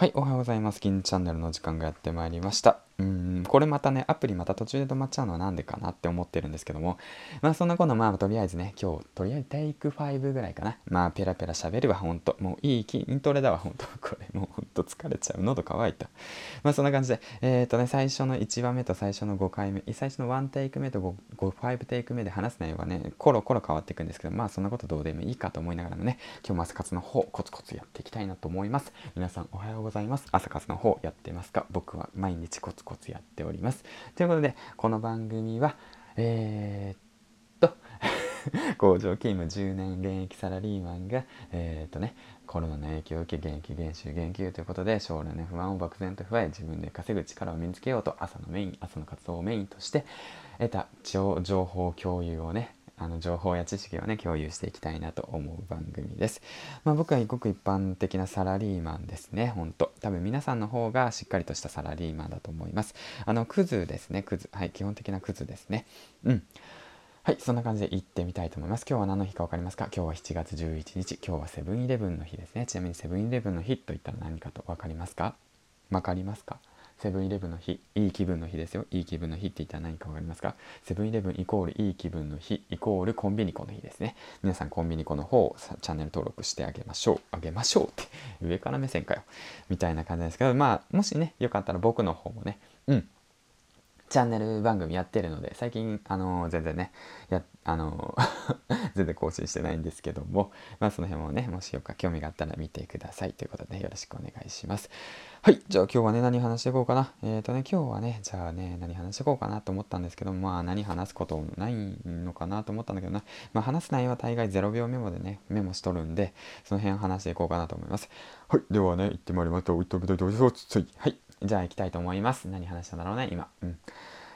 はい、おはようございます。銀チャンネルの時間がやってまいりました。うん、これまたね、アプリまた途中で止まっちゃうのはなんでかなって思ってるんですけども、まあそんなことまあとりあえずね、今日、とりあえずテイク5ぐらいかな。まあペラペラ喋るわ、ほんと。もういい筋トレだわ、ほんと。これもうほんと疲れちゃう。喉乾いた。まあそんな感じで、えっ、ー、とね、最初の1話目と最初の5回目、最初の1テイク目と 5, 5テイク目で話す内容はね、コロコロ変わっていくんですけど、まあそんなことどうでもいいかと思いながらもね、今日も朝活の方、コツコツやっていきたいなと思います。皆さんおはようございます。朝活の方やってますか？僕は毎日コツコツやっております。ということで、この番組は、えー、っと 工場勤務10年現役サラリーマンが、えー、っとね、コロナの影響を受け、現役減収減給ということで、将来の不安を漠然と不安自分で稼ぐ力を身につけようと、朝のメイン、朝の活動をメインとして、得た情報共有をね、あの情報や知識をね共有していきたいなと思う番組です。まあ、僕はごく一般的なサラリーマンですね、ほんと。多分皆さんの方がしっかりとしたサラリーマンだと思います。あの、クズですね、クズ。はい、基本的なクズですね。うん。はい、そんな感じで行ってみたいと思います。今日は何の日か分かりますか？今日は7月11日。今日はセブンイレブンの日ですね。ちなみにセブンイレブンの日といったら何かと分かりますか？分かりますか？セブンイレブンの日、いい気分の日ですよ。いい気分の日って言ったら何か分かりますか？セブンイレブンイコールいい気分の日イコールコンビニコの日ですね。皆さんコンビニコの方をチャンネル登録してあげましょう。あげましょうって 上から目線かよ。みたいな感じですけど、まあ、もしね、よかったら僕の方もね、うん、チャンネル番組やってるので、最近、あのー、全然ね、や、あのー、全然更新してないんですけども、まあその辺もね、もしよか興味があったら見てくださいということで、よろしくお願いします。はい。じゃあ今日はね、何話していこうかな？えっ、ー、とね、今日はね、じゃあね、何話していこうかなと思ったんですけど、まあ何話すことないのかなと思ったんだけどな。まあ話す内容は大概0秒メモでね、メモしとるんで、その辺話していこうかなと思います。はい。ではね、行ってまいりましょう。はい。じゃあ行きたいと思います。何話したんだろうね、今。うん。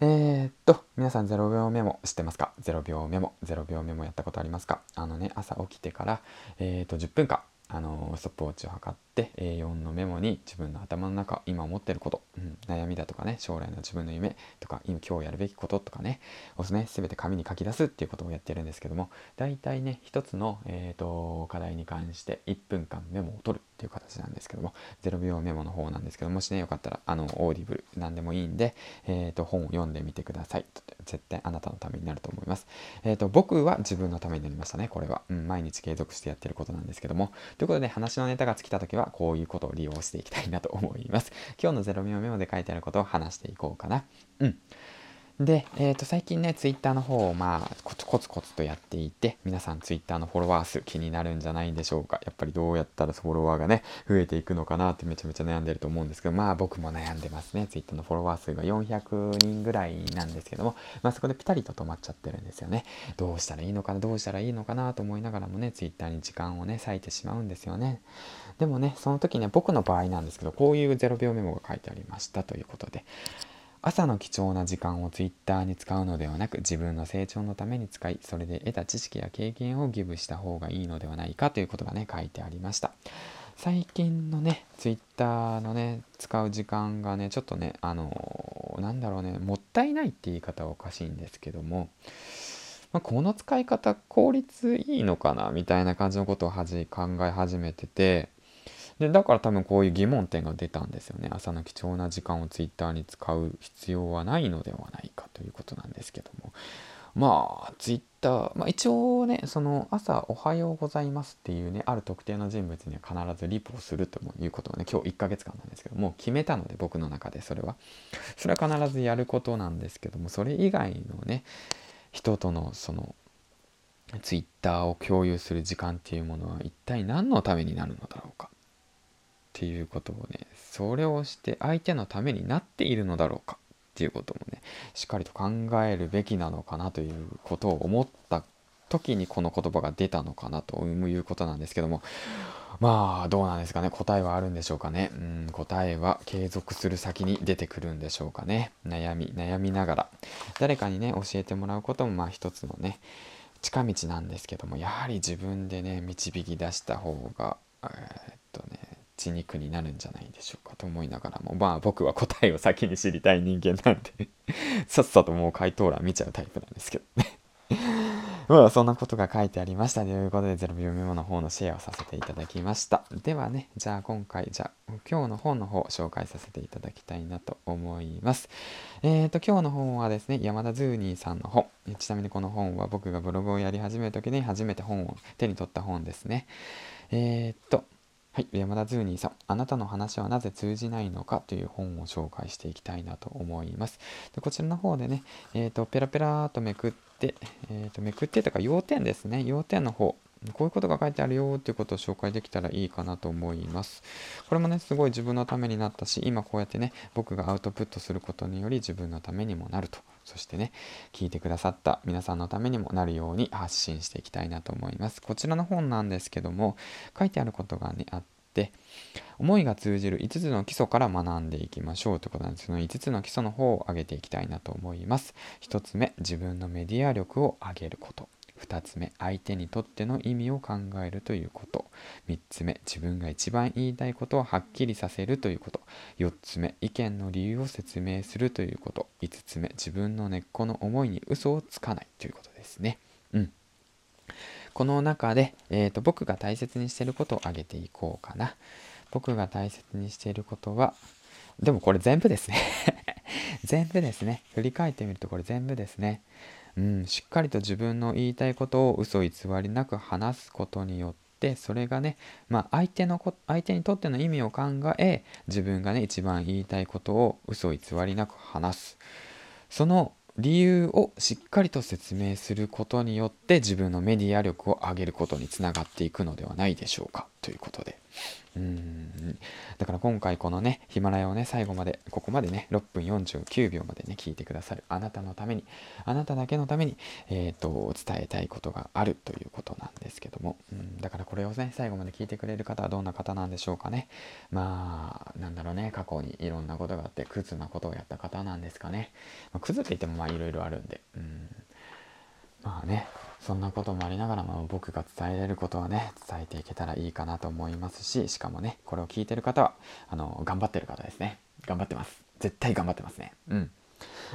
えー、っと、皆さん0秒メモ知ってますか ?0 秒メモ、0秒メモやったことありますか？あのね、朝起きてから、えー、っと、10分間、あのストップウォッチを測って A4 のメモに自分の頭の中今思ってること、うん、悩みだとかね将来の自分の夢とか今今日やるべきこととかねをね全て紙に書き出すっていうことをやってるんですけども大体ね一つの、えーと、課題に関して1分間メモを取るっていう形なんですけども0秒メモの方なんですけどもしねよかったらあのオーディブル何でもいいんで、えーと、本を読んでみてください。絶対あなたのためになると思います、えーと、僕は自分のためになりましたねこれは、うん、毎日継続してやってることなんですけども。ということで話のネタが尽きた時はこういうことを利用していきたいなと思います。今日の0秒メモで書いてあることを話していこうかな。うん。で、えー、と最近ね、ツイッターの方をまあコツコツコツとやっていて、皆さんツイッターのフォロワー数気になるんじゃないんでしょうか。やっぱりどうやったらフォロワーがね、増えていくのかなってめちゃめちゃ悩んでると思うんですけど、まあ僕も悩んでますね。ツイッターのフォロワー数が400人ぐらいなんですけども、まあそこでピタリと止まっちゃってるんですよね。どうしたらいいのかな、どうしたらいいのかなと思いながらもね、ツイッターに時間をね、割いてしまうんですよね。でもね、その時ね、僕の場合なんですけど、こういう0秒メモが書いてありましたということで、朝の貴重な時間を Twitter に使うのではなく自分の成長のために使いそれで得た知識や経験をギブした方がいいのではないかということがね書いてありました。最近のね Twitter のね使う時間がねちょっとねあのー、なんだろうねもったいないって言い方はおかしいんですけどもまあ、この使い方効率いいのかなみたいな感じのことをはじ考え始めててでだから多分こういう疑問点が出たんですよね。朝の貴重な時間をツイッターに使う必要はないのではないかということなんですけども。まあツイッター、まあ、一応ねその朝「おはようございます」っていうねある特定の人物には必ずリプをするということをね今日1ヶ月間なんですけどもう決めたので僕の中でそれは。それは必ずやることなんですけどもそれ以外のね人とのそのツイッターを共有する時間っていうものは一体何のためになるのだろうか。っていうことをねそれをして相手のためになっているのだろうかっていうこともねしっかりと考えるべきなのかなということを思った時にこの言葉が出たのかなということなんですけどもまあどうなんですかね答えはあるんでしょうかね。うん答えは継続する先に出てくるんでしょうかね。悩み悩みながら。誰かにね教えてもらうこともまあ一つのね近道なんですけどもやはり自分でね導き出した方がえー、血肉になるんじゃないでしょうかと思いながらもまあ僕は答えを先に知りたい人間なんでさっさともう回答欄見ちゃうタイプなんですけどね。まあそんなことが書いてありました。ということで0秒メモの方のシェアをさせていただきました。ではねじゃあ今回じゃあ今日の本の方を紹介させていただきたいなと思います。えっ、ー、と今日の本はですね山田ズーニーさんの本。ちなみにこの本は僕がブログをやり始める時に初めて本を手に取った本ですね。えっ、ー、とはい、山田ズーニーさん、あなたの話はなぜ通じないのかという本を紹介していきたいなと思います。でこちらの方でね、えっ、ー、と、ペラペラとめくって、えっ、ー、と、めくってとか要点ですね、要点の方、こういうことが書いてあるよっていうことを紹介できたらいいかなと思います。これもね、すごい自分のためになったし、今こうやってね、僕がアウトプットすることにより自分のためにもなると。そしてね、聞いてくださった皆さんのためにもなるように発信していきたいなと思います。こちらの本なんですけども、書いてあることがね、あって、思いが通じる5つの基礎から学んでいきましょうということなんですその5つの基礎の方を上げていきたいなと思います。1つ目、自分のメディア力を上げること。2つ目相手にとっての意味を考えるということ。3つ目自分が一番言いたいことをはっきりさせるということ。4つ目意見の理由を説明するということ。5つ目自分の根っこの思いに嘘をつかないということですね。うん。この中で、えーと、僕が大切にしていることを挙げていこうかな。僕が大切にしていることはでもこれ全部ですね。全部ですね。振り返ってみるとこれ全部ですね。うん、しっかりと自分の言いたいことを嘘偽りなく話すことによってそれがね、まあ、相手のこ相手にとっての意味を考え自分がね一番言いたいことを嘘偽りなく話す。その理由をしっかりと説明することによって自分のメディア力を上げることにつながっていくのではないでしょうか。ということで。うん。だから今回このねヒマラヤをね最後までここまでね6分49秒までね聞いてくださるあなたのためにあなただけのために、えーと、伝えたいことがあるということなんですけども。うん。だからこれをね最後まで聞いてくれる方はどんな方なんでしょうかね。まあなんだろうね過去にいろんなことがあってクズなことをやった方なんですかね、まあ、クズって言ってもまあいろいろあるんで。うん。まあね。そんなこともありながら、まあ、僕が伝えれることはね伝えていけたらいいかなと思いますししかもねこれを聞いてる方はあの頑張ってる方ですね。頑張ってます。絶対頑張ってますね。うん。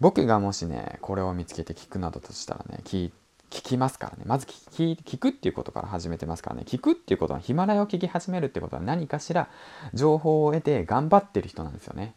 僕がもしねこれを見つけて聞くなどとしたらね聞聞きますからね。まず聞聞くっていうことから始めてますからね。聞くっていうことはヒマラヤを聞き始めるってことは何かしら情報を得て頑張ってる人なんですよね。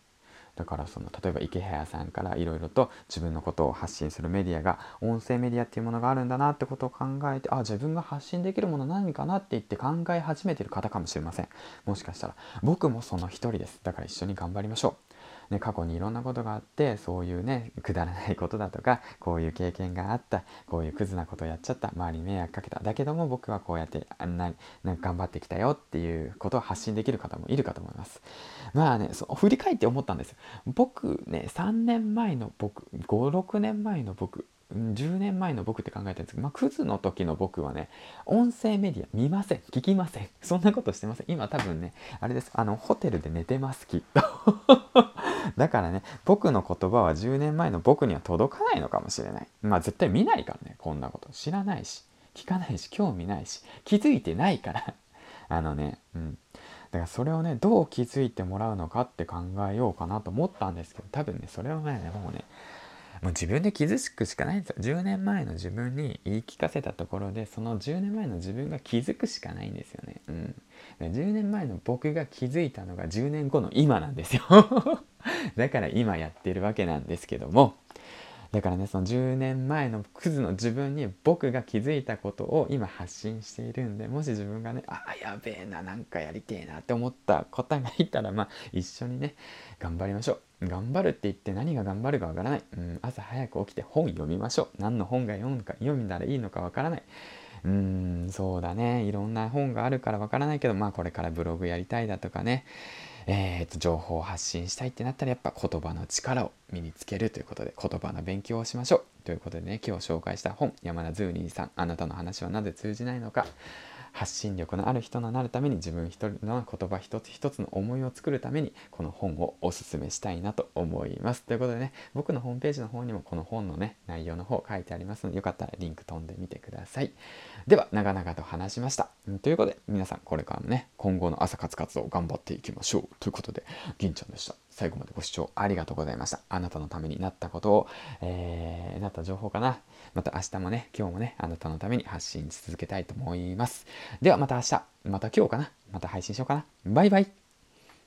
だからその例えば池早さんからいろいろと自分のことを発信するメディアが音声メディアっていうものがあるんだなってことを考えてあ自分が発信できるもの何かなって言って考え始めてる方かもしれません。もしかしたら僕もその一人です。だから一緒に頑張りましょう。ね、過去にいろんなことがあってそういうねくだらないことだとかこういう経験があったこういうクズなことをやっちゃった周りに迷惑かけた。だけども僕はこうやってあんななんか頑張ってきたよっていうことを発信できる方もいるかと思います。まあねそ振り返って思ったんですよ。僕ね3年前の僕56年前の僕10年前の僕って考えてるんですけど、まあ、クズの時の僕はね、音声メディア見ません。聞きません。そんなことしてません。今多分ね、あれです。あの、ホテルで寝てます、きっと。だからね、僕の言葉は10年前の僕には届かないのかもしれない。まあ絶対見ないからね、こんなこと。知らないし、聞かないし、興味ないし、気づいてないから。あのね、うん。だからそれをね、どう気づいてもらうのかって考えようかなと思ったんですけど、多分ね、それはね、もうね、もう自分で気づくしかないんですよ10年前の自分に言い聞かせたところでその10年前の自分が気づくしかないんですよね、うん、10年前の僕が気づいたのが10年後の今なんですよ。だから今やってるわけなんですけども。だからねその10年前のクズの自分に僕が気づいたことを今発信しているんでもし自分がねあやべえななんかやりてえなって思った方がいたらまあ一緒にね頑張りましょう。頑張るって言って何が頑張るかわからない、うん、朝早く起きて本読みましょう。何の本が読むか読んだらいいのかわからない。うーんそうだね。いろんな本があるからわからないけどまあこれからブログやりたいだとかね。えーと、情報を発信したいってなったらやっぱ言葉の力を身につけるということで言葉の勉強をしましょう。ということでね今日紹介した本山田ズーニーさん。あなたの話はなぜ通じないのか。発信力のある人になるために自分一人の言葉一つ一つの思いを作るためにこの本をおすすめしたいなと思いますということでね僕のホームページの方にもこの本のね内容の方書いてありますのでよかったらリンク飛んでみてくださいでは長々と話しましたということで、皆さんこれからもね、今後の朝活活動頑張っていきましょう。ということで、銀ちゃんでした。最後までご視聴ありがとうございました。あなたのためになったことを、えー、なった情報かな。また明日もね、今日もね、あなたのために発信し続けたいと思います。ではまた明日、また今日かな。また配信しようかな。バイバイ。